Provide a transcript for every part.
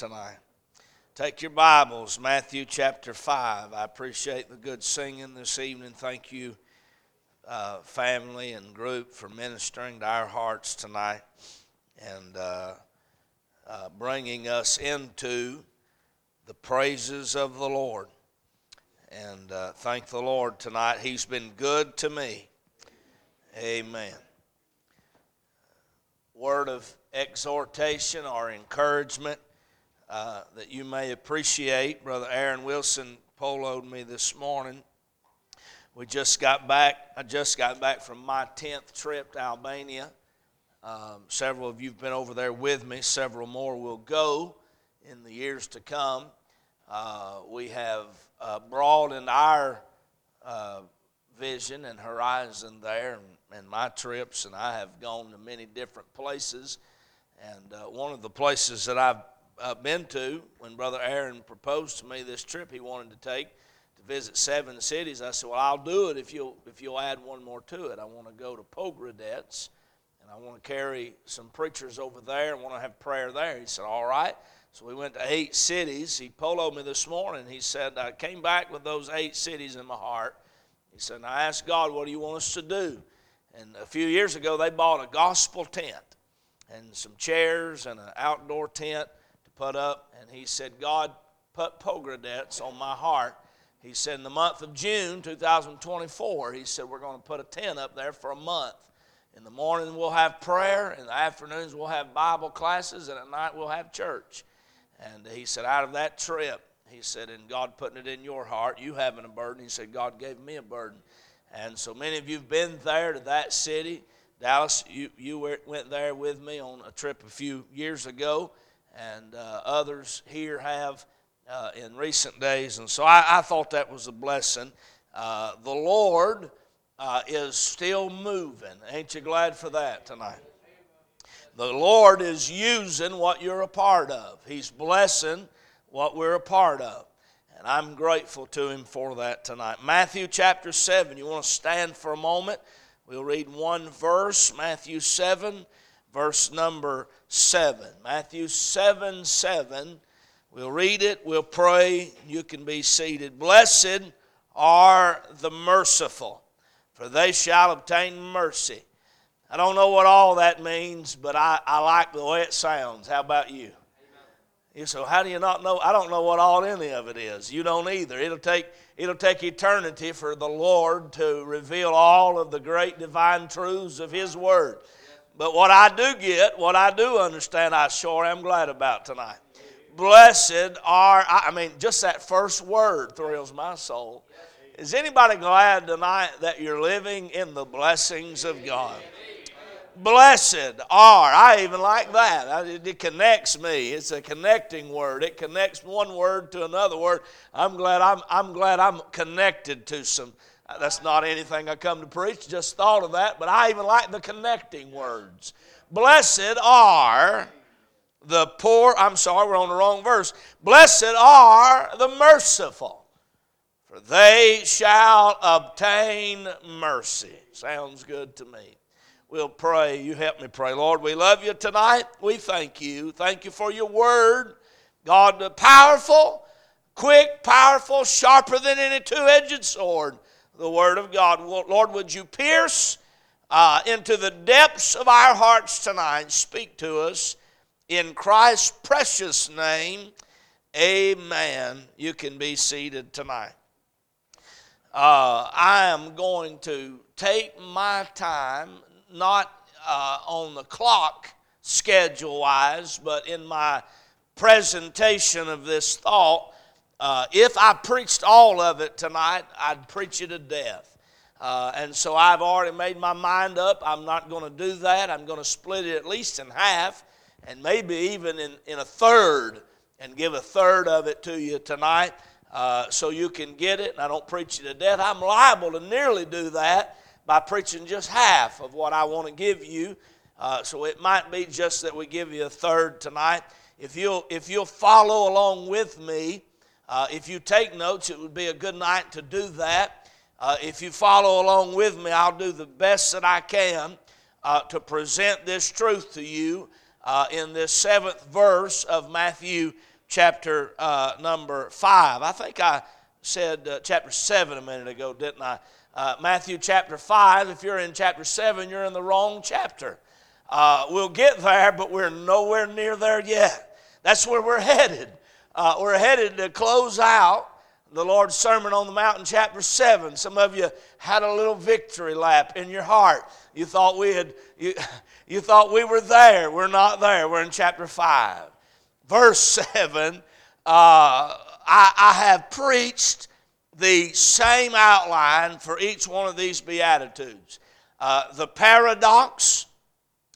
tonight. Take your Bibles, Matthew chapter 5. I appreciate the good singing this evening. Thank you, uh, family and group, for ministering to our hearts tonight and uh, uh, bringing us into the praises of the Lord. And uh, thank the Lord tonight. He's been good to me. Amen. Word of exhortation or encouragement uh, that you may appreciate. Brother Aaron Wilson poloed me this morning. We just got back, I just got back from my 10th trip to Albania. Um, several of you have been over there with me, several more will go in the years to come. Uh, we have uh, broadened our uh, vision and horizon there, and, and, my trips, and I have gone to many different places. And uh, one of the places that I've uh, been to when Brother Aaron proposed to me this trip he wanted to take to visit seven cities. I said, "Well, I'll do it if you'll if you'll add one more to it. I want to go to Pogradets, and I want to carry some preachers over there and want to have prayer there." He said, "All right." So we went to eight cities. He poloed me this morning. He said, "I came back with those eight cities in my heart." He said, "I asked God, what do you want us to do?" And a few years ago, they bought a gospel tent and some chairs and an outdoor tent put up, and he said, God put Pogradets on my heart. He said, in the month of June 2024, he said, we're going to put a tent up there for a month. In the morning, we'll have prayer. In the afternoons, we'll have Bible classes. And at night, we'll have church. And he said, out of that trip, he said, and God putting it in your heart, you having a burden. He said, God gave me a burden. And so many of you have been there to that city. Dallas, you, you went there with me on a trip a few years ago and uh, others here have uh, in recent days. And so I, I thought that was a blessing. Uh, the Lord uh, is still moving. Ain't you glad for that tonight? The Lord is using what you're a part of, He's blessing what we're a part of. And I'm grateful to Him for that tonight. Matthew chapter 7, you want to stand for a moment? We'll read one verse, Matthew 7 verse number 7. Matthew 7 7. We'll read it, we'll pray, you can be seated. Blessed are the merciful, for they shall obtain mercy. I don't know what all that means, but I, I like the way it sounds. How about you? You so how do you not know? I don't know what all any of it is. You don't either. It'll take it'll take eternity for the Lord to reveal all of the great divine truths of His Word. But what I do get, what I do understand, I sure am glad about tonight. Blessed are, I mean, just that first word thrills my soul. Is anybody glad tonight that you're living in the blessings of God? Blessed are, I even like that. It connects me. It's a connecting word. It connects one word to another word. I'm glad I'm, I'm glad I'm connected to some that's not anything I come to preach, just thought of that, but I even like the connecting words. Blessed are the poor, I'm sorry, we're on the wrong verse. Blessed are the merciful, for they shall obtain mercy. Sounds good to me. We'll pray. You help me pray. Lord, we love you tonight. We thank you. Thank you for your word. God, powerful, quick, powerful, sharper than any two edged sword the Word of God. Lord, would you pierce uh, into the depths of our hearts tonight? Speak to us in Christ's precious name. Amen. You can be seated tonight. Uh, I am going to take my time, not uh, on the clock schedule wise, but in my presentation of this thought uh, if I preached all of it tonight, I'd preach it to death. Uh, and so I've already made my mind up. I'm not going to do that. I'm going to split it at least in half and maybe even in, in a third and give a third of it to you tonight uh, so you can get it and I don't preach it to death. I'm liable to nearly do that by preaching just half of what I want to give you. Uh, so it might be just that we give you a third tonight. If you'll, if you'll follow along with me, uh, if you take notes, it would be a good night to do that. Uh, if you follow along with me, I'll do the best that I can uh, to present this truth to you uh, in this seventh verse of Matthew chapter uh, number 5. I think I said uh, chapter 7 a minute ago, didn't I? Matthew chapter 5. If you're in chapter 7, you're in the wrong chapter. We'll get there, but we're nowhere near there yet. That's where we're headed. Uh, we're headed to close out the Lord's Sermon on the Mount in chapter 7. Some of you had a little victory lap in your heart. You thought we had you, you thought we were there. We're not there. We're in chapter 5 verse 7, uh, I, I have preached the same outline for each one of these Beatitudes. Uh, the paradox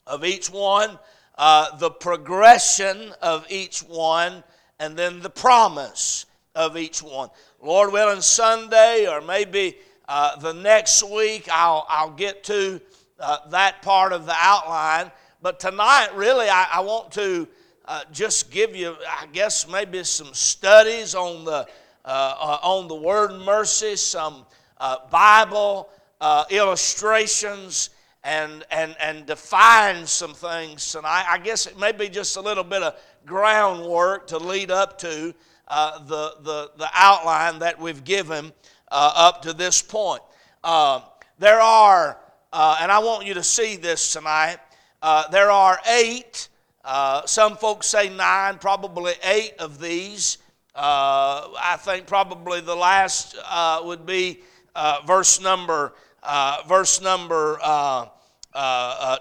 of each one, uh, the progression of each one, and then the promise of each one. Lord willing, Sunday or maybe uh, the next week, I'll, I'll get to uh, that part of the outline. But tonight, really, I, I want to uh, just give you, I guess, maybe some studies on the uh, uh, on the word mercy, some uh, Bible illustrations, and and and define some things tonight. I guess it may be just a little bit of groundwork to lead up to uh, the the the outline that we've given up to this point. there are, and I want you to see this tonight. there are eight. Uh, some folks say nine, probably eight of these. Uh, I think probably the last uh, would be uh, verse number uh, verse number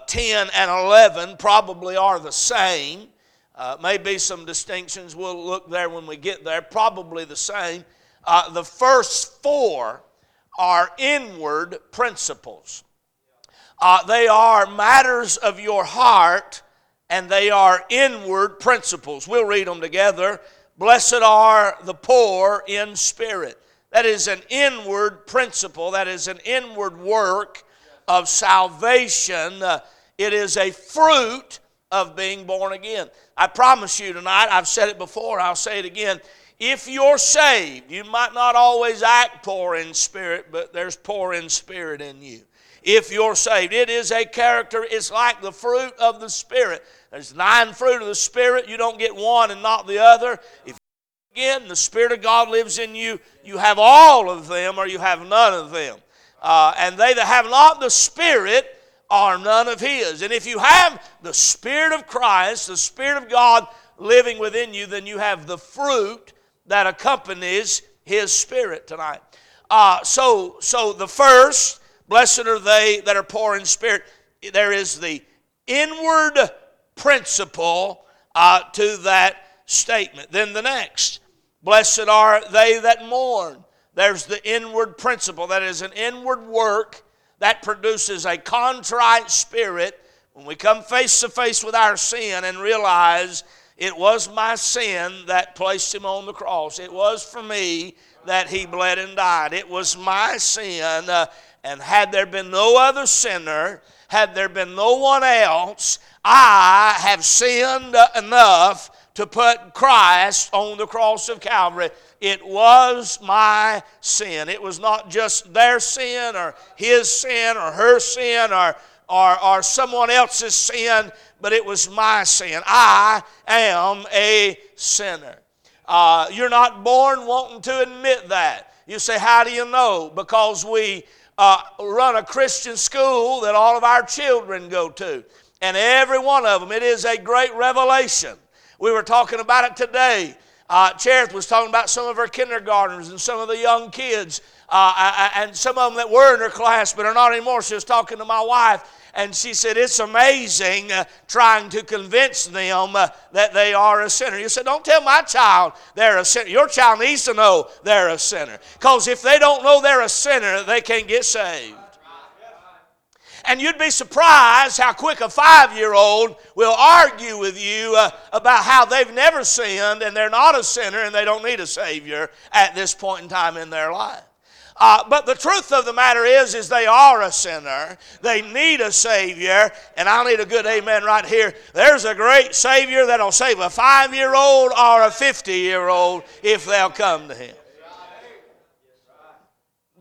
10 and 11 probably are the same. Uh, maybe some distinctions. We'll look there when we get there. Probably the same. Uh, the first four are inward principles. Uh, they are matters of your heart and they are inward principles. We'll read them together. Blessed are the poor in spirit. That is an inward principle, that is an inward work of salvation. Uh, it is a fruit of being born again. I promise you tonight, I've said it before, I'll say it again. If you're saved, you might not always act poor in spirit, but there's poor in spirit in you. If you're saved, it is a character, it's like the fruit of the Spirit. There's nine fruit of the Spirit. You don't get one and not the other. If again the Spirit of God lives in you, you have all of them or you have none of them. Uh, and they that have not the Spirit are none of His. And if you have the Spirit of Christ, the Spirit of God living within you, then you have the fruit that accompanies His Spirit tonight. Uh, so, so the first, blessed are they that are poor in spirit. There is the inward principle uh, to that statement. Then the next, blessed are they that mourn. There's the inward principle. That is an inward work that produces a contrite spirit when we come face to face with our sin and realize it was my sin that placed him on the cross. It was for me that he bled and died. It was my sin. Uh, and had there been no other sinner, had there been no one else, I have sinned enough to put Christ on the cross of Calvary. It was my sin. It was not just their sin or his sin or her sin or, or, or someone else's sin, but it was my sin. I am a sinner. Uh, you're not born wanting to admit that. You say, How do you know? Because we uh, run a Christian school that all of our children go to and every one of them. It is a great revelation. We were talking about it today. Uh, Cherith was talking about some of her kindergartners and some of the young kids, uh, and some of them that were in her class but are not anymore. She was talking to my wife, and she said, It's amazing uh, trying to convince them uh, that they are a sinner. You said, Don't tell my child they're a sinner. Your child needs to know they're a sinner. Because if they don't know they're a sinner, they can't get saved. And you'd be surprised how quick a five year old will argue with you uh, about how they've never sinned and they're not a sinner and they don't need a Savior at this point in time in their life. Uh, but the truth of the matter is, is they are a sinner. They need a Savior, and I need a good amen right here. There's a great Savior that'll save a five-year-old or a fifty-year-old if they'll come to Him.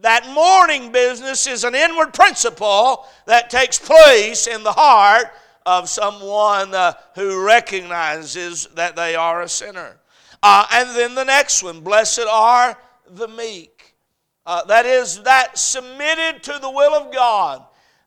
That mourning business is an inward principle that takes place in the heart of someone uh, who recognizes that they are a sinner. Uh, and then the next one blessed are the meek. Uh, that is, that submitted to the will of God.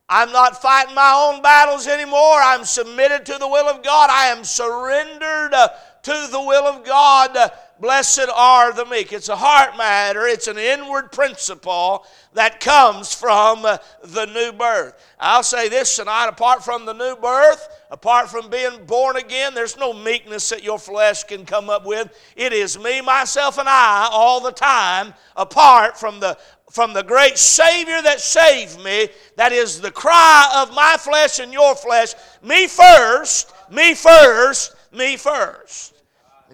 I'm not fighting my own battles anymore. I'm submitted to the will of God. I am surrendered uh, to the will of God. Blessed are the meek. It's a heart matter, it's an inward principle that comes from uh, the new birth. I'll say this tonight apart from the new birth, apart from being born again, there's no meekness that your flesh can come up with. It is me, myself, and I all the time, apart from the from the great Savior that saved me, that is the cry of my flesh and your flesh, me first, me first, me first.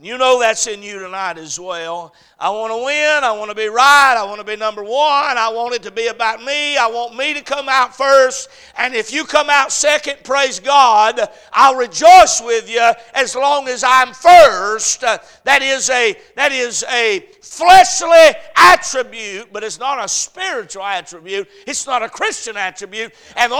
And you know that's in you tonight as well. I want to win. I want to be right. I want to be number one. I want it to be about me. I want me to come out first. And if you come out second, praise God, I'll rejoice with you as long as I'm first. That is a that is a fleshly attribute, but it's not a spiritual attribute. It's not a Christian attribute. And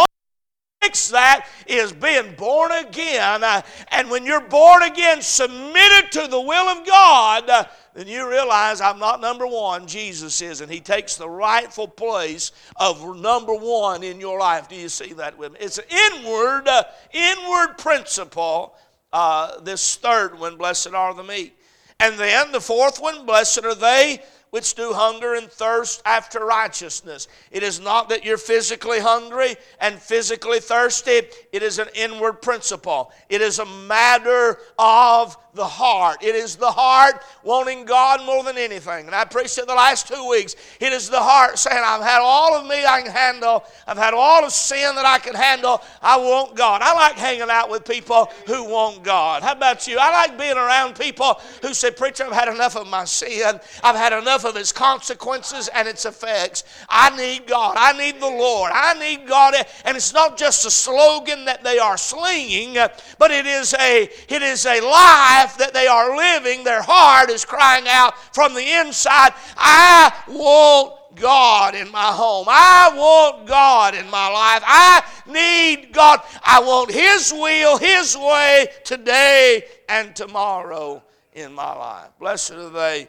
fix that is being born again. Uh, and when you're born again, submitted to the will of God, uh, then you realize I'm not number one, Jesus is, and He takes the rightful place of number one in your life. Do you see that with me? It's an inward, uh, inward principle. Uh, this third one, blessed are the meek. And then the fourth one, blessed are they which do hunger and thirst after righteousness. It is not that you're physically hungry and physically thirsty, it is an inward principle. It is a matter of the heart. It is the heart wanting God more than anything. And I preached it the last two weeks. It is the heart saying, I've had all of me I can handle. I've had all of sin that I can handle. I want God. I like hanging out with people who want God. How about you? I like being around people who say, Preacher, I've had enough of my sin. I've had enough of its consequences and its effects. I need God. I need the Lord. I need God. And it's not just a slogan that they are slinging, but it is a, it is a lie life that they are living, their heart is crying out from the inside, I want God in my home. I want God in my life. I need God. I want His will, His way today and tomorrow in my life. Blessed are they.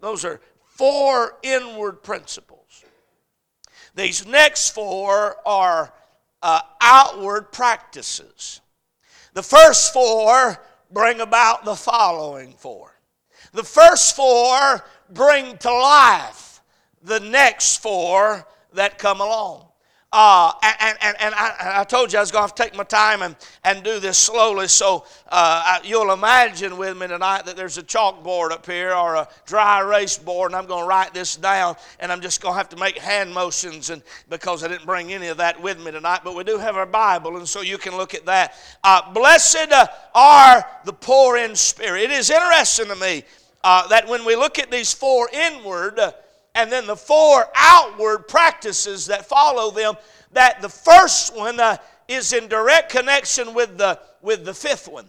Those are four inward principles. These next four are uh, outward practices. The first four bring about the following four. The first four bring to life the next four that come along. Uh, and and, and I, I, told you I was going to, take my time and, and do this slowly, so uh, you'll imagine with me tonight that there's a chalkboard up here or a dry erase board, and I'm going to write this down, and I'm just going to have to make hand motions and because I didn't bring any of that with me tonight, but we do have our Bible, and so you can look at that. Uh, blessed are the poor in spirit. It is interesting to me uh, that when we look at these four inward, and then the four outward practices that follow them, that the first one uh, is in direct connection with the, with the fifth one.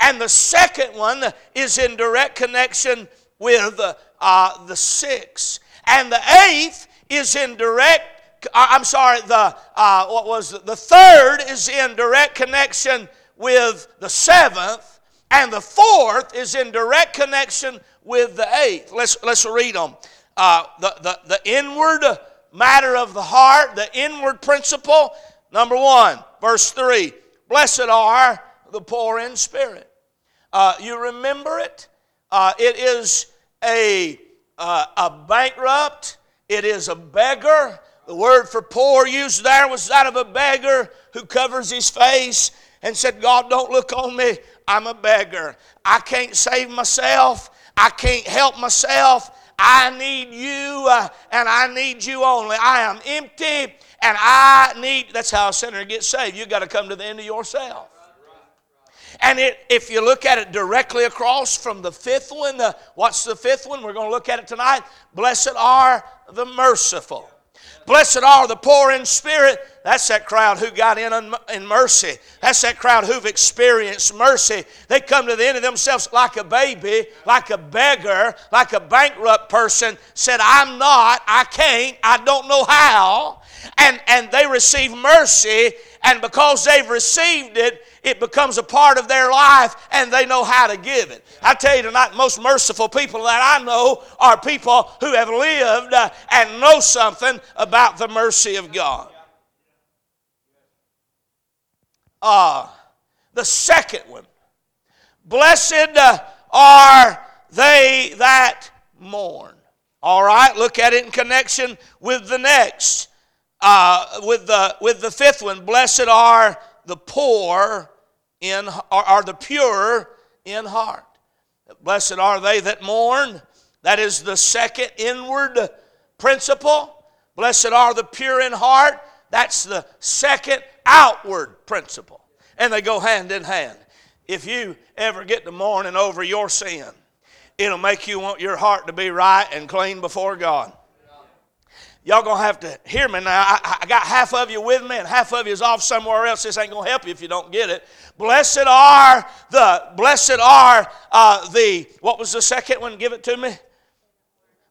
And the second one is in direct connection with uh, the sixth. And the eighth is in direct, uh, I'm sorry, the, uh, what was it? The third is in direct connection with the seventh. And the fourth is in direct connection with the eighth. Let's, let's read them uh, the, the, the inward matter of the heart, the inward principle. Number one, verse 3 Blessed are the poor in spirit. Uh, you remember it? Uh, it is a, uh, a bankrupt, it is a beggar. The word for poor used there was that of a beggar who covers his face and said, God, don't look on me. I'm a beggar. I can't save myself. I can't help myself. I need you uh, and I need you only. I am empty and I need, that's how a sinner gets saved. You've got to come to the end of yourself. And it, if you look at it directly across from the fifth one, uh, what's the fifth one? We're going to look at it tonight. Blessed are the merciful. Blessed are the poor in spirit. That's that crowd who got in in mercy. That's that crowd who've experienced mercy. They come to the end of themselves like a baby, like a beggar, like a bankrupt person, said, I'm not, I can't, I don't know how. And, and they receive mercy, and because they've received it, it becomes a part of their life and they know how to give it. I tell you tonight, most merciful people that I know are people who have lived uh, and know something about the mercy of God. Uh, the second one Blessed uh, are they that mourn. All right, look at it in connection with the next. Uh, with the with the fifth one, blessed are the poor in are, are the pure in heart. Blessed are they that mourn. That is the second inward principle. Blessed are the pure in heart. That's the second outward principle. And they go hand in hand. If you ever get to mourning over your sin, it'll make you want your heart to be right and clean before God. Y'all gonna have to hear me now. I, I, got half of you with me, and half of you is off somewhere else. This ain't gonna help you if you don't get it. Blessed are the blessed are uh, the what was the second one? Give it to me.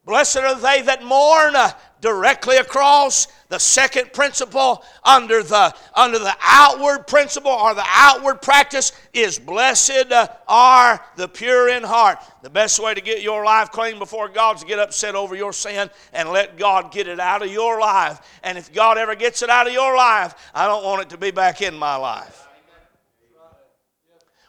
Blessed are they that mourn. Directly across the second principle under the under the outward principle or the outward practice is blessed are the pure in heart the best way to get your life clean before god is to get upset over your sin and let god get it out of your life and if god ever gets it out of your life i don't want it to be back in my life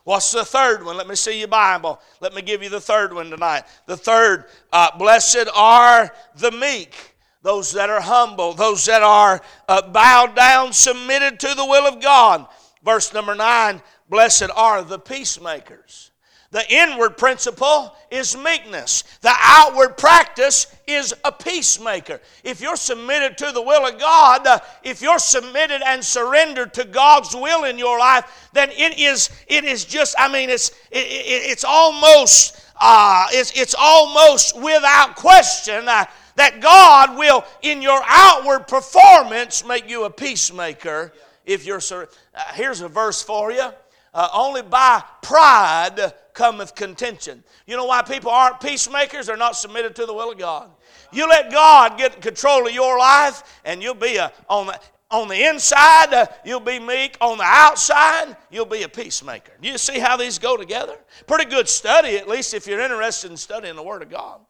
What's the third one? Let me see your Bible. Let me give you the third one tonight. The third, uh, blessed are the meek those that are humble, those that are uh, bowed down, submitted to the will of God. Verse number nine Blessed are the peacemakers. The inward principle is meekness. The outward practice is a peacemaker. If you're submitted to the will of God, uh, if you're submitted and surrendered to God's will in your life, then it is it is just I mean it's it, it, it's almost uh, it's, it's almost without question uh, that God will, in your outward performance, make you a peacemaker if you're. Uh, here's a verse for you. Uh, only by pride cometh contention. You know why people aren't peacemakers? They're not submitted to the will of God. You let God get control of your life, and you'll be a, on the, on the inside, uh, you'll be meek. On the outside, you'll be a peacemaker. You see how these go together? Pretty good study, at least if you're interested in studying the Word of God.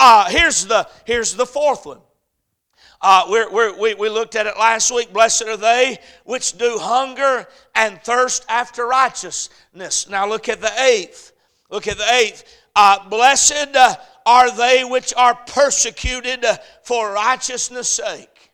Uh, here's, the, here's the fourth one. Uh, we're, we're, we we looked at it last week. Blessed are they which do hunger and thirst after righteousness. Now look at the eighth. Look at the eighth. Uh, blessed uh, are they which are persecuted for righteousness' sake.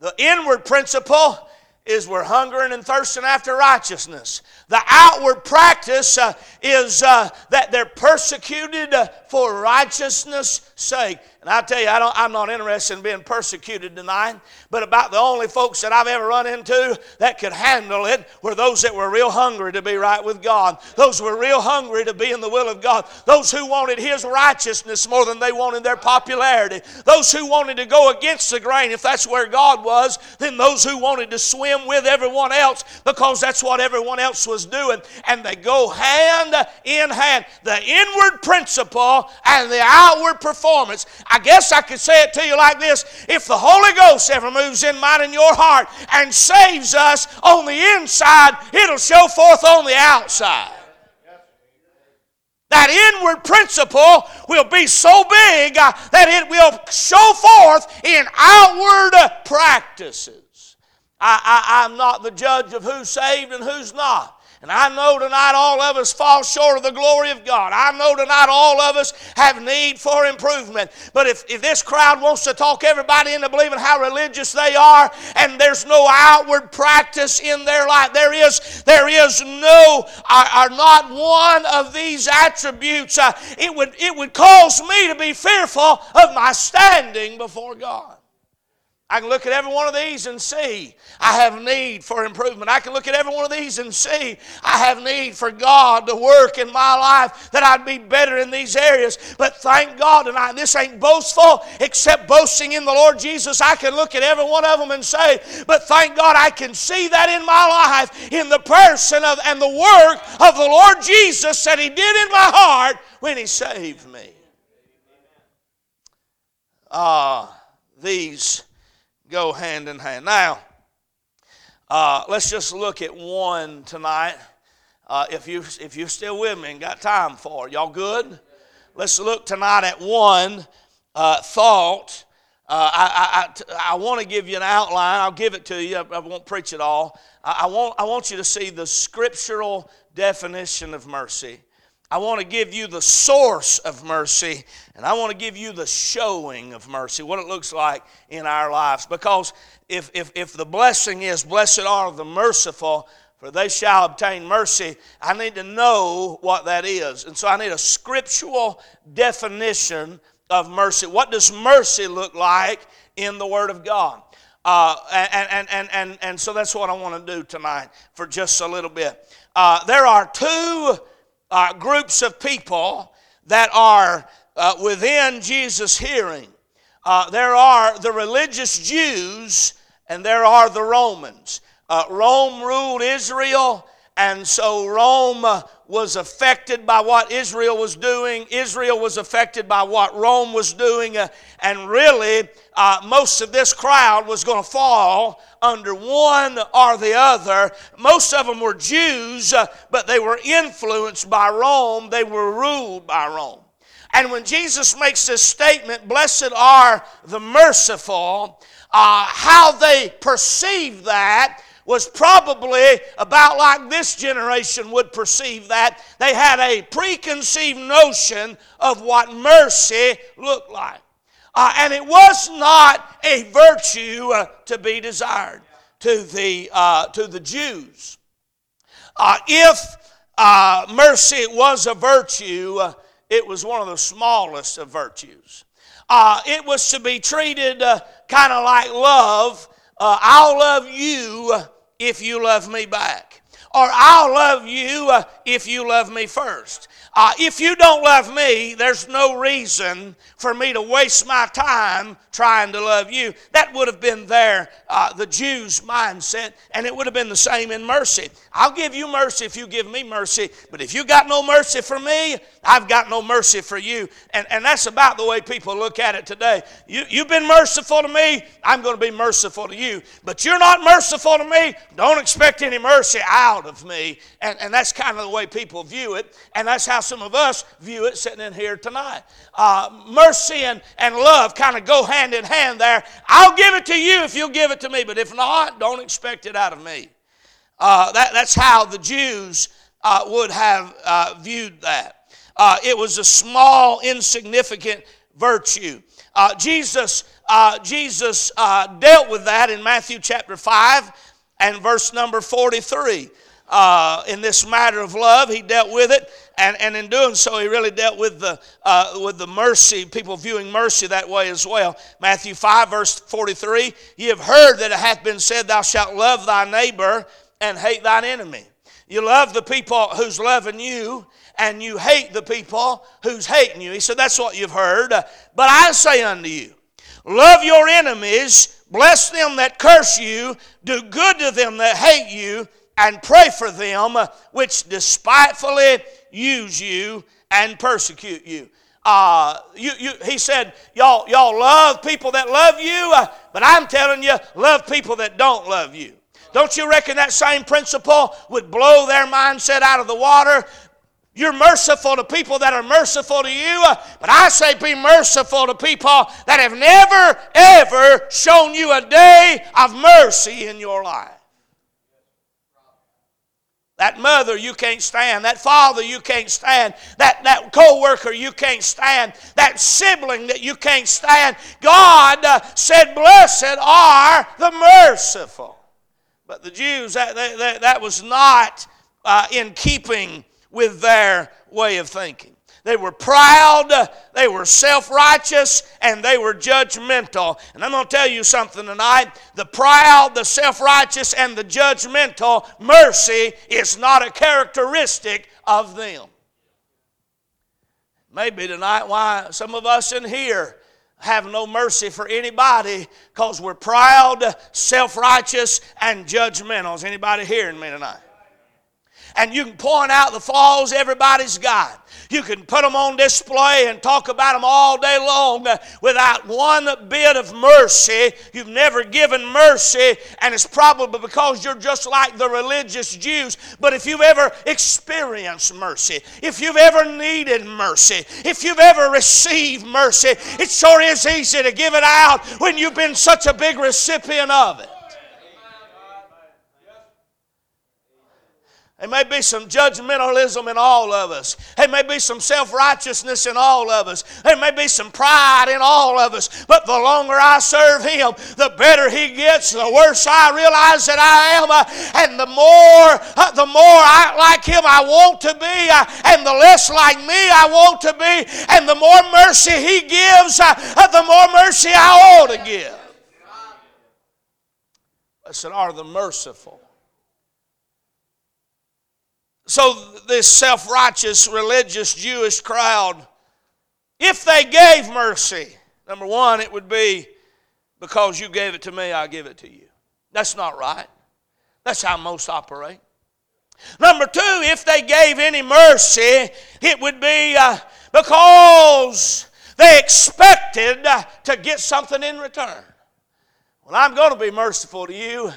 The inward principle is we're hungering and thirsting after righteousness. The outward practice uh, is uh, that they're persecuted uh, for righteousness' sake. And I tell you, I I'm not interested in being persecuted tonight, but about the only folks that I've ever run into that could handle it were those that were real hungry to be right with God. Those were real hungry to be in the will of God. Those who wanted His righteousness more than they wanted their popularity. Those who wanted to go against the grain, if that's where God was, then those who wanted to swim with everyone else because that's what everyone else was doing. And they go hand in hand. The inward principle and the outward performance. I guess I could say it to you like this if the Holy Ghost ever moves in mine and your heart and saves us on the inside, it'll show forth on the outside. That inward principle will be so big uh, that it will show forth in outward practices. I, I, I'm not the judge of who's saved and who's not. And I know tonight all of us fall short of the glory of God. I know tonight all of us have need for improvement. But if, if this crowd wants to talk everybody into believing how religious they are and there's no outward practice in their life, there is, there is no, are, not one of these attributes, uh, it, would, it would cause me to be fearful of my standing before God. I can look at every one of these and see I have need for improvement. I can look at every one of these and see I have need for God to work in my life that I'd be better in these areas. But thank God, and this ain't boastful except boasting in the Lord Jesus. I can look at every one of them and say, but thank God I can see that in my life in the person of and the work of the Lord Jesus that He did in my heart when He saved me. Ah, uh, these go hand in hand. Now, Uh, let's just look at one tonight. Uh, if you if you're still with me and got time for it, y'all good? Let's look tonight at one uh, thought. Uh, I, I, I, I want to give you an outline. I'll give it to you. I, I won't preach it all. I, I, want, I want you to see the scriptural definition of mercy. I want to give you the source of mercy, and I want to give you the showing of mercy, what it looks like in our lives. Because if, if, if the blessing is, blessed are the merciful, for they shall obtain mercy, I need to know what that is. And so I need a scriptural definition of mercy. What does mercy look like in the Word of God? Uh, and, and, and, and, and so that's what I want to do tonight for just a little bit. Uh, there are two uh, groups of people that are uh, within Jesus' hearing. Uh, there are the religious Jews and there are the Romans. Uh, Rome ruled Israel, and so Rome was affected by what Israel was doing. Israel was affected by what Rome was doing. Uh, and really, uh, most of this crowd was going to fall under one or the other. Most of them were Jews, uh, but they were influenced by Rome, they were ruled by Rome. And when Jesus makes this statement, blessed are the merciful, uh, how they perceive that was probably about like this generation would perceive that. They had a preconceived notion of what mercy looked like. Uh, and it was not a virtue uh, to be desired to the, uh, to the Jews. Uh, if uh, mercy was a virtue, uh, it was one of the smallest of virtues. it was to be treated kind of like love. I'll love you if you love me back. Or I'll love you if you love me first. Uh, if you don't love me, there's no reason for me to waste my time trying to love you. That would have been their, uh, the Jews' mindset, and it would have been the same in mercy. I'll give you mercy if you give me mercy, but if you got no mercy for me, I've got no mercy for you. And, and that's about the way people look at it today. You, you've been merciful to me, I'm going to be merciful to you. But you're not merciful to me, don't expect any mercy out of me. And, and that's kind of the way people view it, and that's how some of us view it sitting in here tonight. Uh, mercy and, and love kind of go hand in hand there. I'll give it to you if you'll give it to me, but if not, don't expect it out of me. Uh, that, that's how the Jews uh, would have uh, viewed that. Uh, it was a small, insignificant virtue. Uh, Jesus, Jesus dealt with that in Matthew chapter 5 and verse number 43 uh, in this matter of love. He dealt with it, and, and in doing so, he really dealt with the, uh, with the mercy, people viewing mercy that way as well. Matthew 5, verse 43 Ye have heard that it hath been said, Thou shalt love thy neighbor and hate thine enemy. You love the people who's loving you, and you hate the people who's hating you. He said, That's what you've heard. But I say unto you, Love your enemies, bless them that curse you, do good to them that hate you, and pray for them which despitefully use you and persecute you. Uh, you, you, he said, y'all, y'all love people that love you, uh, but I'm telling you, love people that don't love you. Don't you reckon that same principle would blow their mindset out of the water? You're merciful to people that are merciful to you, uh, but I say be merciful to people that have never, ever shown you a day of mercy in your life. That mother you can't stand. That father you can't stand. That, that co-worker you can't stand. That sibling that you can't stand. God uh, said, Blessed are the merciful. But the Jews, that, that, that was not uh, in keeping with their way of thinking. They were proud, they were self righteous, and they were judgmental. And I'm going to tell you something tonight the proud, the self righteous, and the judgmental, mercy is not a characteristic of them. Maybe tonight, why some of us in here have no mercy for anybody because we're proud, self righteous, and judgmental. Is anybody hearing me tonight? and you can point out the flaws everybody's got. You can put them on display and talk about them all day long uh, without one bit of mercy. You've never given mercy, and it's probably because you're just like the religious Jews. But if you've ever experienced mercy, if you've ever needed mercy, if you've ever received mercy, it sure is easy to give it out when you've been such a big recipient of it. There may be some judgmentalism in all of us. There may be some self righteousness in all of us. There may be some pride in all of us. But the longer I serve Him, the better He gets, the worse I realize that I am. Uh, and the more, uh, the more I like Him I want to be, uh, and the less like me I want to be. And the more mercy He gives, the more mercy I ought to give. Listen, are the merciful so, this self righteous religious Jewish crowd, if they gave mercy, number one, it would be because you gave it to me, I give it to you. That's not right. That's how most operate. Number two, if they gave any mercy, it would be uh, because they expected uh, to get something in return. Well, I'm going to be merciful to you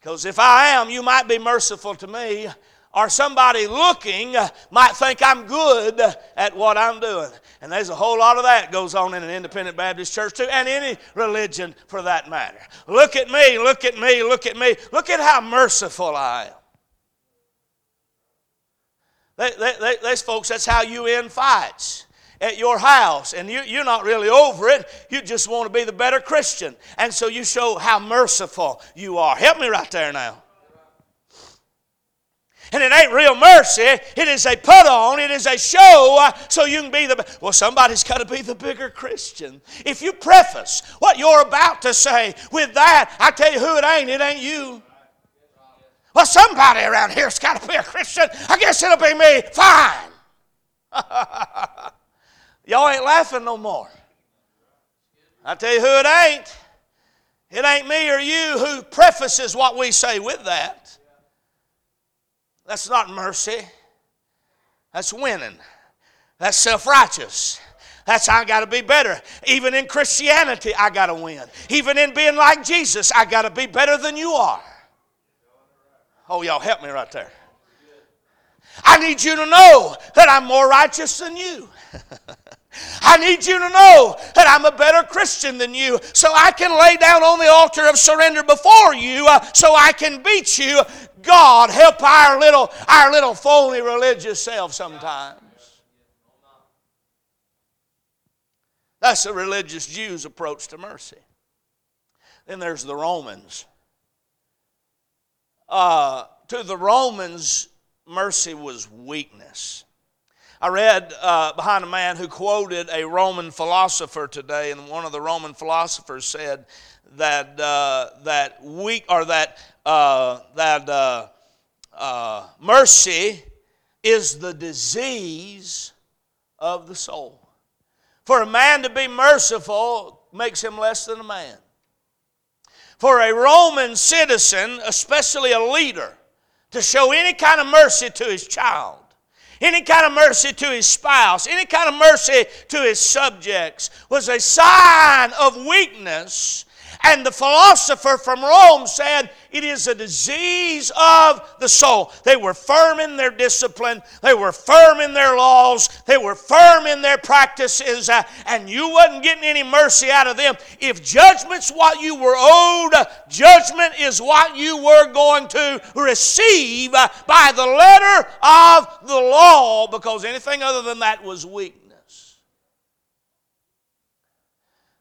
because if I am, you might be merciful to me or somebody looking might think I'm good at what I'm doing. And there's a whole lot of that goes on in an independent Baptist church too, and any religion for that matter. Look at me, look at me, look at me. Look at how merciful I am. They, they, they, these folks, that's how you end fights at your house and you, you're not really over it you just want to be the better christian and so you show how merciful you are help me right there now and it ain't real mercy. It is a put on. It is a show uh, so you can be the. Well, somebody's got to be the bigger Christian. If you preface what you're about to say with that, I tell you who it ain't. It ain't you. Well, somebody around here's got to be a Christian. I guess it'll be me. Fine. Y'all ain't laughing no more. I tell you who it ain't. It ain't me or you who prefaces what we say with that. That's not mercy. That's winning. That's self righteous. That's I got to be better. Even in Christianity, I got to win. Even in being like Jesus, I got to be better than you are. Oh, y'all help me right there. I need you to know that I'm more righteous than you. I need you to know that I'm a better Christian than you so I can lay down on the altar of surrender before you uh, so I can beat you. God, help our little, our little phony religious self sometimes. That's the religious Jews' approach to mercy. Then there's the Romans. Uh, to the Romans, mercy was weakness. I read uh, behind a man who quoted a Roman philosopher today, and one of the Roman philosophers said that uh, that weak or that uh, that uh, uh, mercy is the disease of the soul. For a man to be merciful makes him less than a man. For a Roman citizen, especially a leader, to show any kind of mercy to his child any kind of mercy to his spouse, any kind of mercy to his subjects was a sign of weakness and the philosopher from Rome said it is a disease of the soul. They were firm in their discipline, they were firm in their laws, they were firm in their practices, uh, and you wasn't getting any mercy out of them. If judgment's what you were owed, judgment is what you were going to receive uh, by the letter of the law, because anything other than that was weakness.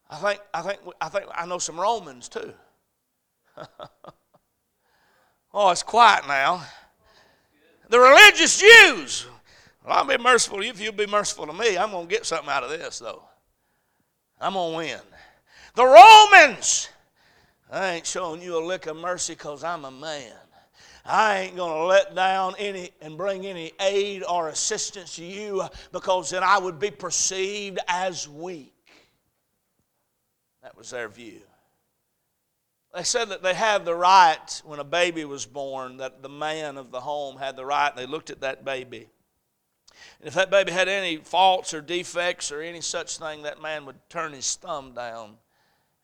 I think, I think, I think I know some Romans too. oh, it's quiet now. The religious Jews. Well, I'll be merciful to you if you'll be merciful to me. I'm going to get something out of this, though. I'm going to win. The Romans. I ain't showing you a lick of mercy because I'm a man. I ain't going to let down any and bring any aid or assistance to you because then I would be perceived as weak. That was their view. they said that they had the right when a baby was born, that the man of the home had the right. They looked at that baby. And if that baby had any faults or defects or any such thing, that man would turn his thumb down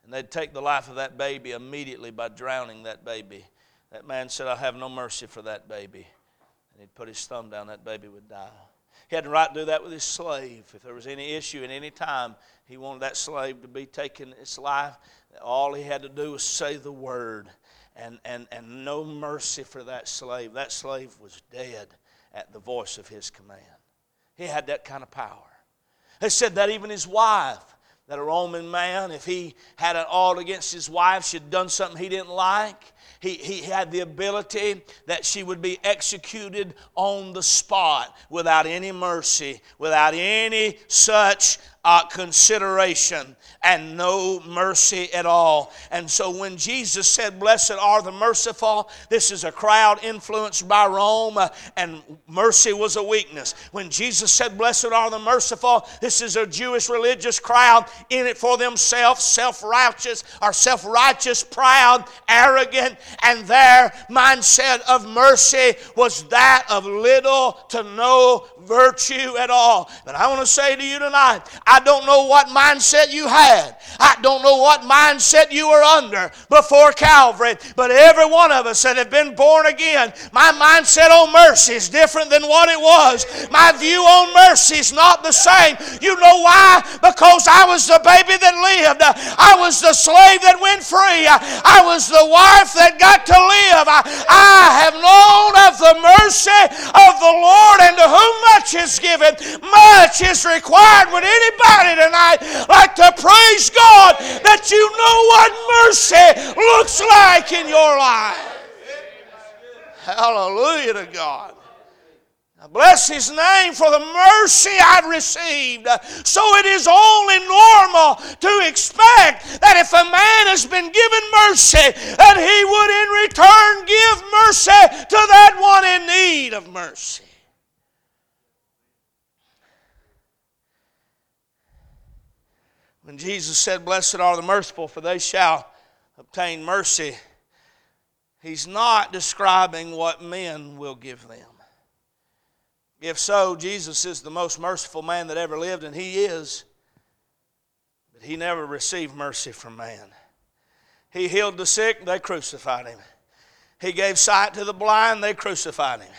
and they'd take the life of that baby immediately by drowning that baby. That man said, I have no mercy for that baby. And he'd put his thumb down, that baby would die. He had the right to do that with his slave. If there was any issue at any time, he wanted that slave to be taken its life. All he had to do was say the word, and, and, and no mercy for that slave. That slave was dead at the voice of his command. He had that kind of power. They said that even his wife, that a Roman man, if he had an ought against his wife, she'd done something he didn't like, he, he had the ability that she would be executed on the spot without any mercy, without any such uh, consideration and no mercy at all. And so when Jesus said, Blessed are the merciful, this is a crowd influenced by Rome, uh, and mercy was a weakness. When Jesus said, Blessed are the merciful, this is a Jewish religious crowd in it for themselves, self righteous, or self righteous, proud, arrogant, and their mindset of mercy was that of little to no virtue at all. But I want to say to you tonight, I don't know what mindset you had. I don't know what mindset you were under before Calvary, but every one of us that have been born again, my mindset on mercy is different than what it was. My view on mercy is not the same. You know why? Because I was the baby that lived. I was the slave that went free. I was the wife that got to live. I, have known of the mercy of the Lord and to whom much is given, much is required. Would anybody tonight like to praise God that you know what mercy looks like in your life? Hallelujah to God. Bless his name for the mercy I've received. So it is only normal to expect that if a man has been given mercy, that he would in return give mercy to that one in need of mercy. When Jesus said, Blessed are the merciful, for they shall obtain mercy, he's not describing what men will give them. If so, Jesus is the most merciful man that ever lived, and he is. But he never received mercy from man. He healed the sick, they crucified him. He gave sight to the blind, they crucified him.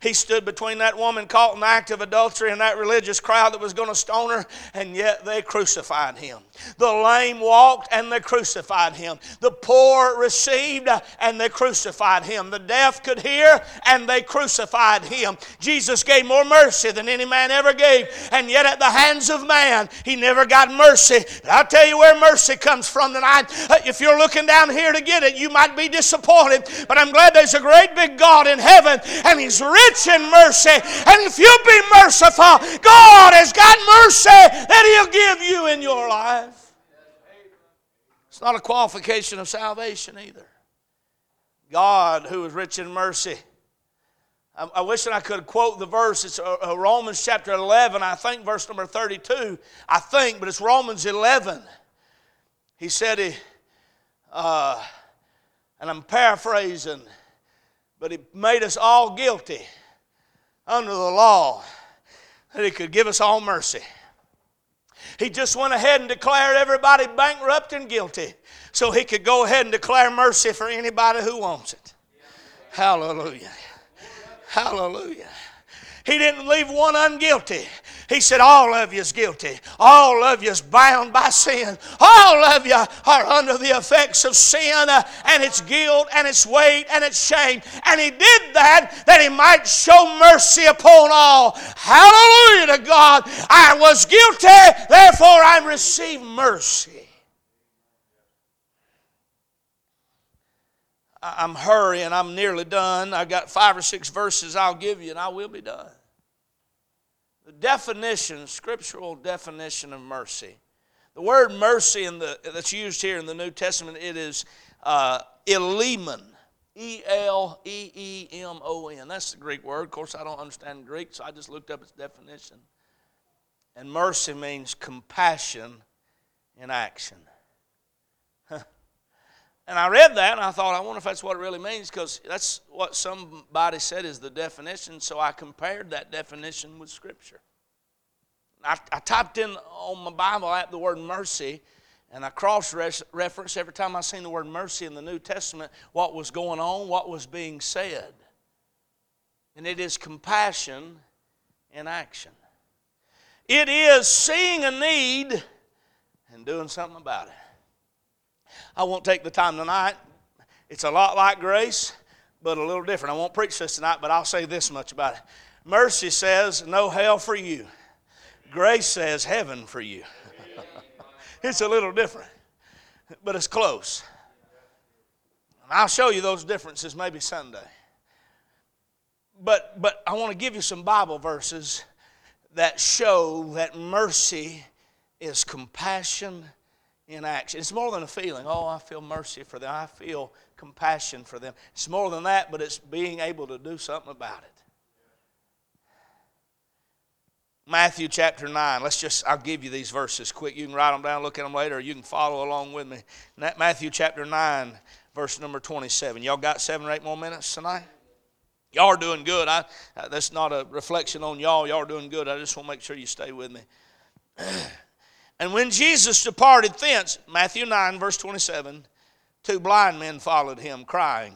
He stood between that woman caught in the act of adultery and that religious crowd that was going to stone her, and yet they crucified him. The lame walked and they crucified him. The poor received and they crucified him. The deaf could hear and they crucified him. Jesus gave more mercy than any man ever gave, and yet at the hands of man, he never got mercy. I'll tell you where mercy comes from tonight. If you're looking down here to get it, you might be disappointed, but I'm glad there's a great big God in heaven and He's rich in mercy. And if you be merciful, God has got mercy that He'll give you in your life. It's not a qualification of salvation either. God, who is rich in mercy. I, I wish that I could quote the verse. It's uh, uh, Romans chapter 11, I think, verse number 32. I think, but it's Romans 11. He said, he, uh, and I'm paraphrasing, but He made us all guilty under the law that He could give us all mercy. He just went ahead and declared everybody bankrupt and guilty so He could go ahead and declare mercy for anybody who wants it. Hallelujah. Hallelujah. He didn't leave one unguilty. He said, All of you is guilty. All of you is bound by sin. All of you are under the effects of sin uh, and its guilt and its weight and its shame. And He did that that He might show mercy upon all. Hallelujah to God. I was guilty, therefore I received mercy. I'm hurrying. I'm nearly done. I've got five or six verses I'll give you, and I will be done. The definition, scriptural definition of mercy. The word mercy in the, that's used here in the New Testament, it is uh, eleemon. E L E E M O N. That's the Greek word. Of course, I don't understand Greek, so I just looked up its definition. And mercy means compassion in action. And I read that and I thought, I wonder if that's what it really means because that's what somebody said is the definition. So I compared that definition with Scripture. I, I typed in on my Bible app the word mercy and I cross referenced every time I seen the word mercy in the New Testament what was going on, what was being said. And it is compassion in action. It is seeing a need and doing something about it. I won't take the time tonight. It's a lot like grace, but a little different. I won't preach this tonight, but I'll say this much about it. Mercy says, no hell for you. Grace says, heaven for you. it's a little different, but it's close. I'll show you those differences maybe Sunday. But, but I want to give you some Bible verses that show that mercy is compassion in action. It's more than a feeling. Oh, I feel mercy for them. I feel compassion for them. It's more than that, but it's being able to do something about it. Matthew chapter 9. Let's just, I'll give you these verses quick. You can write them down, look at them later, or you can follow along with me. Matthew chapter 9, verse number 27. Y'all got seven or eight more minutes tonight? Y'all are doing good. I, that's not a reflection on y'all. Y'all are doing good. I just want to make sure you stay with me. and when Jesus departed thence, Matthew 9, verse 27, two blind men followed him, crying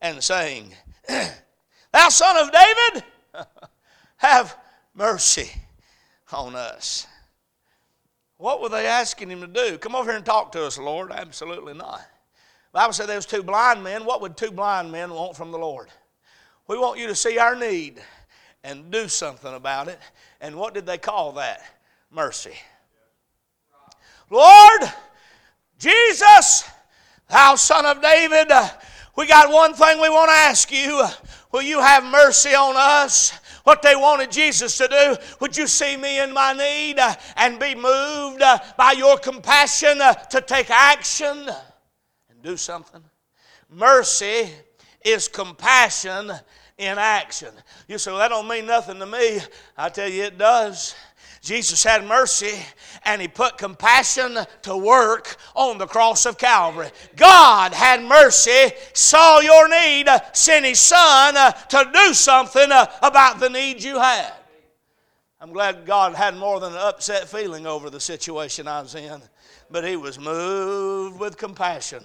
and saying, Thou son of David, have mercy on us. What were they asking him to do? Come over here and talk to us, Lord. Absolutely not. The Bible said there was two blind men. What would two blind men want from the Lord? We want you to see our need and do something about it. And what did they call that? Mercy. Lord, Jesus, thou son of David, we got one thing we want to ask you. Will you have mercy on us? What they wanted Jesus to do, would you see me in my need and be moved by your compassion to take action and do something? Mercy is compassion in action. You say, well, that don't mean nothing to me. I tell you, it does. Jesus had mercy and he put compassion to work on the cross of Calvary. God had mercy, saw your need, sent his son uh, to do something uh, about the need you had. I'm glad God had more than an upset feeling over the situation I was in, but he was moved with compassion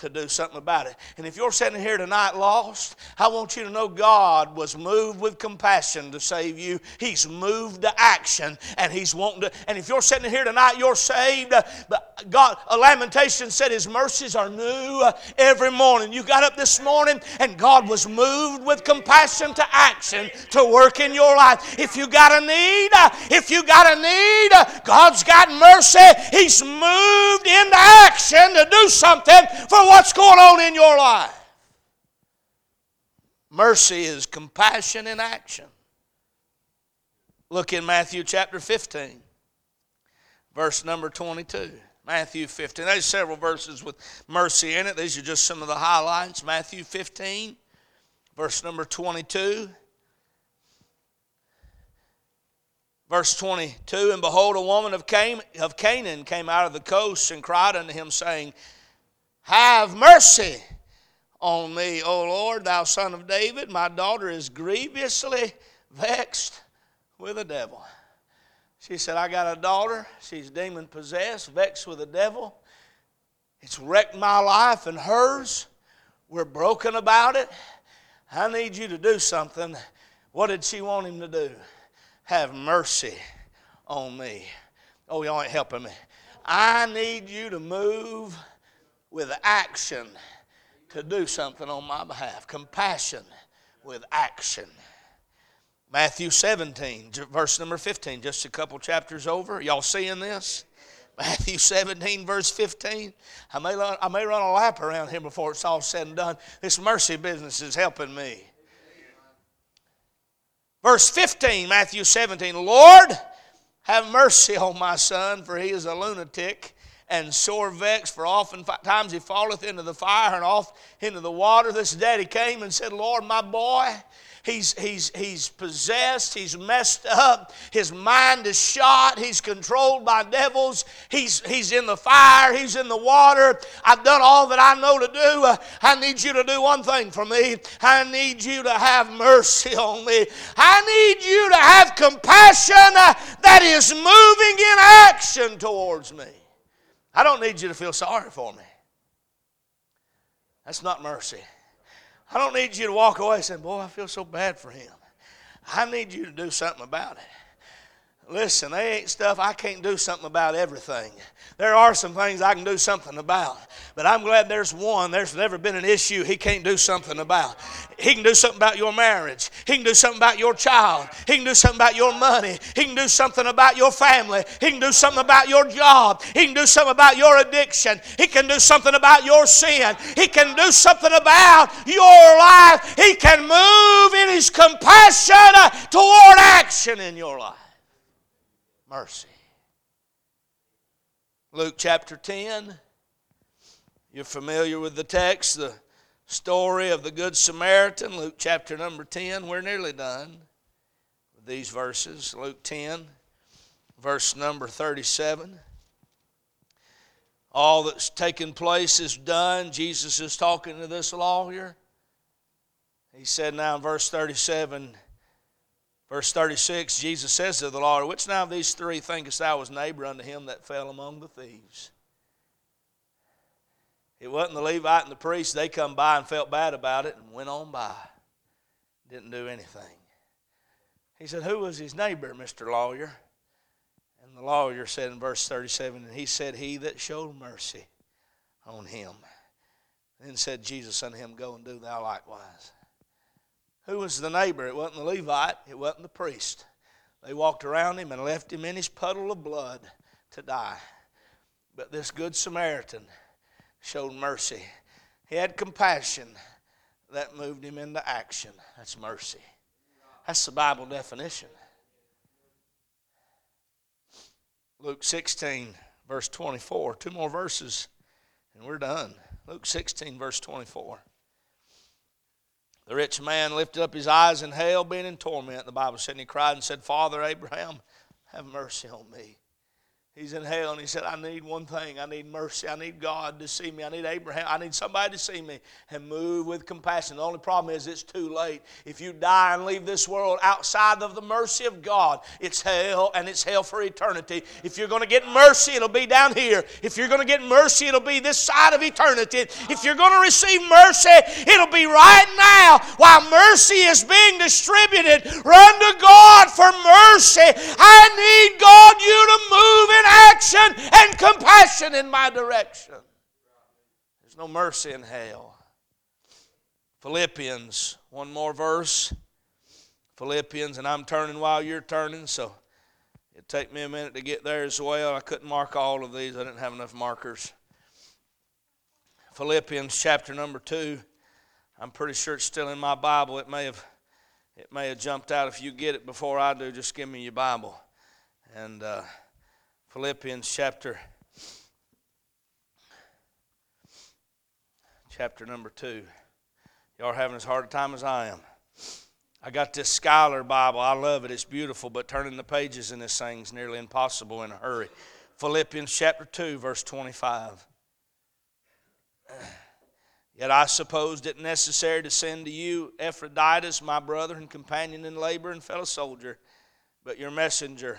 to do something about it. And if you're sitting here tonight lost, I want you to know God was moved with compassion to save you. He's moved to action and He's wanting to. And if you're sitting here tonight, you're saved. But God, a lamentation said His mercies are new every morning. You got up this morning and God was moved with compassion to action to work in your life. If you got a need, if you got a need, God's got mercy. He's moved into action to do something for what's going on in your life. Mercy is compassion in action. Look in Matthew chapter 15, verse number 22. Matthew 15. There's several verses with mercy in it. These are just some of the highlights. Matthew 15, verse number 22. Verse 22 And behold, a woman of Canaan came out of the coast and cried unto him, saying, have mercy on me, O Lord, thou son of David. My daughter is grievously vexed with the devil. She said, I got a daughter. She's demon possessed, vexed with the devil. It's wrecked my life and hers. We're broken about it. I need you to do something. What did she want him to do? Have mercy on me. Oh, y'all ain't helping me. I need you to move with action to do something on my behalf. Compassion with action. Matthew 17, verse number 15, just a couple chapters over. Y'all seeing this? Matthew 17, verse 15. I may, I may run a lap around here before it's all said and done. This mercy business is helping me. Verse 15, Matthew 17 Lord, have mercy on my son, for he is a lunatic and sore vexed, for oftentimes he falleth into the fire and off into the water. This daddy came and said, Lord, my boy, he's, he's, he's possessed, he's messed up, his mind is shot, he's controlled by devils, he's, he's in the fire, he's in the water. I've done all that I know to do. Uh, I need you to do one thing for me. I need you to have mercy on me. I need you to have compassion uh, that is moving in action towards me. I don't need you to feel sorry for me. That's not mercy. I don't need you to walk away saying, Boy, I feel so bad for him. I need you to do something about it. Listen, they ain't stuff I can't do something about everything. There are some things I can do something about, but I'm glad there's one. There's never been an issue he can't do something about. He can do something about your marriage. He can do something about your child. He can do something about your money. He can do something about your family. He can do something about your job. He can do something about your addiction. He can do something about your sin. He can do something about your life. He can move in his compassion toward action in your life mercy. Luke chapter 10. You're familiar with the text, the story of the Good Samaritan, Luke chapter number 10. We're nearly done with these verses. Luke 10, verse number 37. All that's taken place is done. Jesus is talking to this lawyer. He said now in verse 37, Verse 36, Jesus says to the Lord, Which now of these three thinkest thou was neighbor unto him that fell among the thieves? It wasn't the Levite and the priest. They come by and felt bad about it and went on by. Didn't do anything. He said, Who was his neighbor, Mr. Lawyer? And the lawyer said in verse 37, And he said, He that showed mercy on him. Then said Jesus unto him, Go and do thou likewise. Who was the neighbor? It wasn't the Levite, it wasn't the priest. They walked around him and left him in his puddle of blood to die. But this good Samaritan showed mercy. He had compassion that moved him into action. That's mercy. That's the Bible definition. Luke 16, verse 24. Two more verses, and we're done. Luke 16, verse 24. The rich man lifted up his eyes in hell, being in torment. The Bible said, and he cried and said, Father Abraham, have mercy on me He's in hell and he said, I need one thing. I need mercy. I need God to see me. I need Abraham. I need somebody to see me and move with compassion. The only problem is it's too late. If you die and leave this world outside of the mercy of God, it's hell and it's hell for eternity. If you're going to get mercy, it'll be down here. If you're going to get mercy, it'll be this side of eternity. If you're going to receive mercy, it'll be right now while mercy is being distributed. Run to God for mercy. I need God you to move in action and compassion in my direction. There's no mercy in hell. Philippians, one more verse. Philippians, and I'm turning while you're turning, so it'll take me a minute to get there as well. I couldn't mark all of these, I didn't have enough markers. Philippians chapter number 2. I'm pretty sure it's still in my Bible. It may have it may have jumped out. If you get it before I do, just give me your Bible. And uh, Philippians chapter chapter number 2. Y'all are having as hard a time as I am. I got this Schuyler Bible. I love it. It's beautiful, but turning the pages in this thing is nearly impossible in a hurry. Philippians chapter 2, verse 25. Yet I supposed it necessary to send to you Epaphroditus, my brother and companion in labor and fellow soldier, but your messenger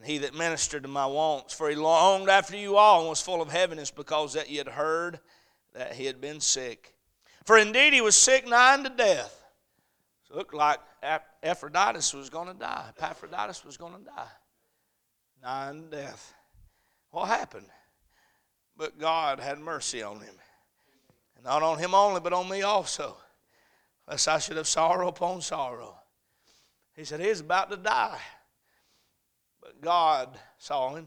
and he that ministered to my wants. For he longed after you all and was full of heaviness because that ye had heard that he had been sick. For indeed he was sick nigh unto death. So it looked like Epaphroditus was going to die. Epaphroditus was going to die. Nigh unto death. What happened? But God had mercy on him. And not on him only, but on me also. Lest I should have sorrow upon sorrow. He said, He is about to die. But God saw him,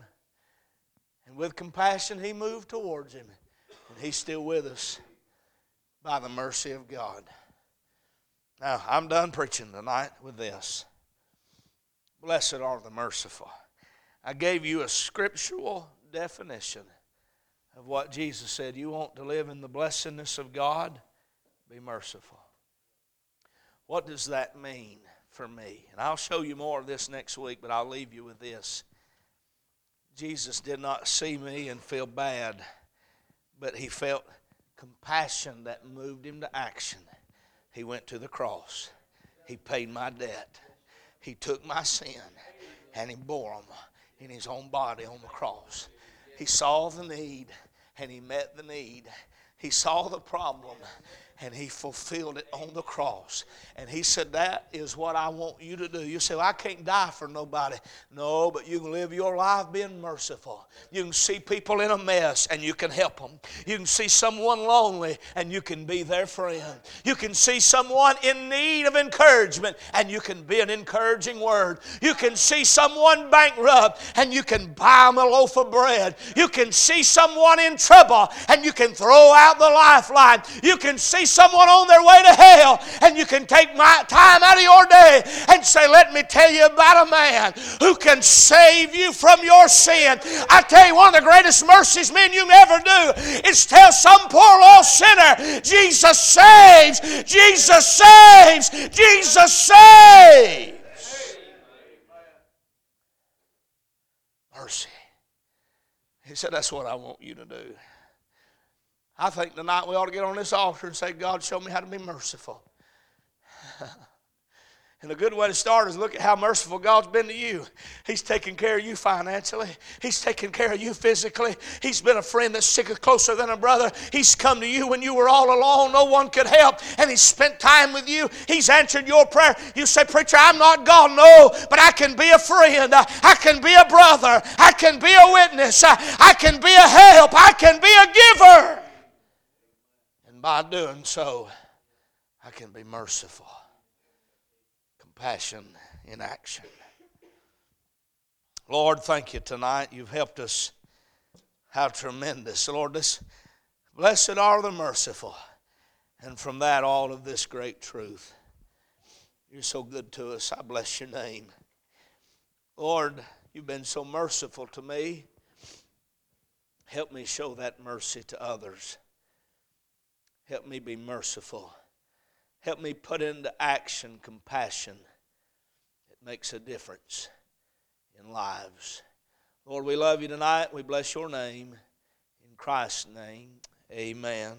and with compassion, He moved towards him. And He's still with us by the mercy of God. Now, I'm done preaching tonight with this. Blessed are the merciful. I gave you a scriptural definition of what Jesus said. You want to live in the blessedness of God? Be merciful. What does that mean for me? And I'll show you more of this next week, but I'll leave you with this. Jesus did not see me and feel bad, but he felt compassion that moved him to action. He went to the cross. He paid my debt. He took my sin and he bore them in his own body on the cross. He saw the need and he met the need. He saw the problem and he fulfilled it on the cross. And he said, That is what I want you to do. You say, well, I can't die for nobody. No, but you can live your life being merciful. You can see people in a mess and you can help them. You can see someone lonely and you can be their friend. You can see someone in need of encouragement and you can be an encouraging word. You can see someone bankrupt and you can buy them a loaf of bread. You can see someone in trouble and you can throw out the lifeline. You can see someone on their way to hell, and you can take my time out of your day and say, Let me tell you about a man who can save you from your sin. I tell you, one of the greatest mercies men you ever do is tell some poor lost sinner, Jesus saves, Jesus saves, Jesus saves. Mercy. He said, That's what I want you to do. I think tonight we ought to get on this altar and say, God, show me how to be merciful. And a good way to start is look at how merciful God's been to you. He's taken care of you financially. He's taken care of you physically. He's been a friend that's sicker closer than a brother. He's come to you when you were all alone, no one could help, and He's spent time with you. He's answered your prayer. You say, Preacher, I'm not God. No, but I can be a friend. I can be a brother. I can be a witness. I can be a help. I can be a giver by doing so, I can be merciful. Compassion in action. Lord, thank you tonight. You've helped us. How tremendous. Lord, this blessed are the merciful. And from that, all of this great truth. You're so good to us. I bless your name. Lord, you've been so merciful to me. Help me show that mercy to others. Help me be merciful. Help me put into action compassion. It makes a difference in lives. Lord, we love you tonight. We bless your name. In Christ's name, amen.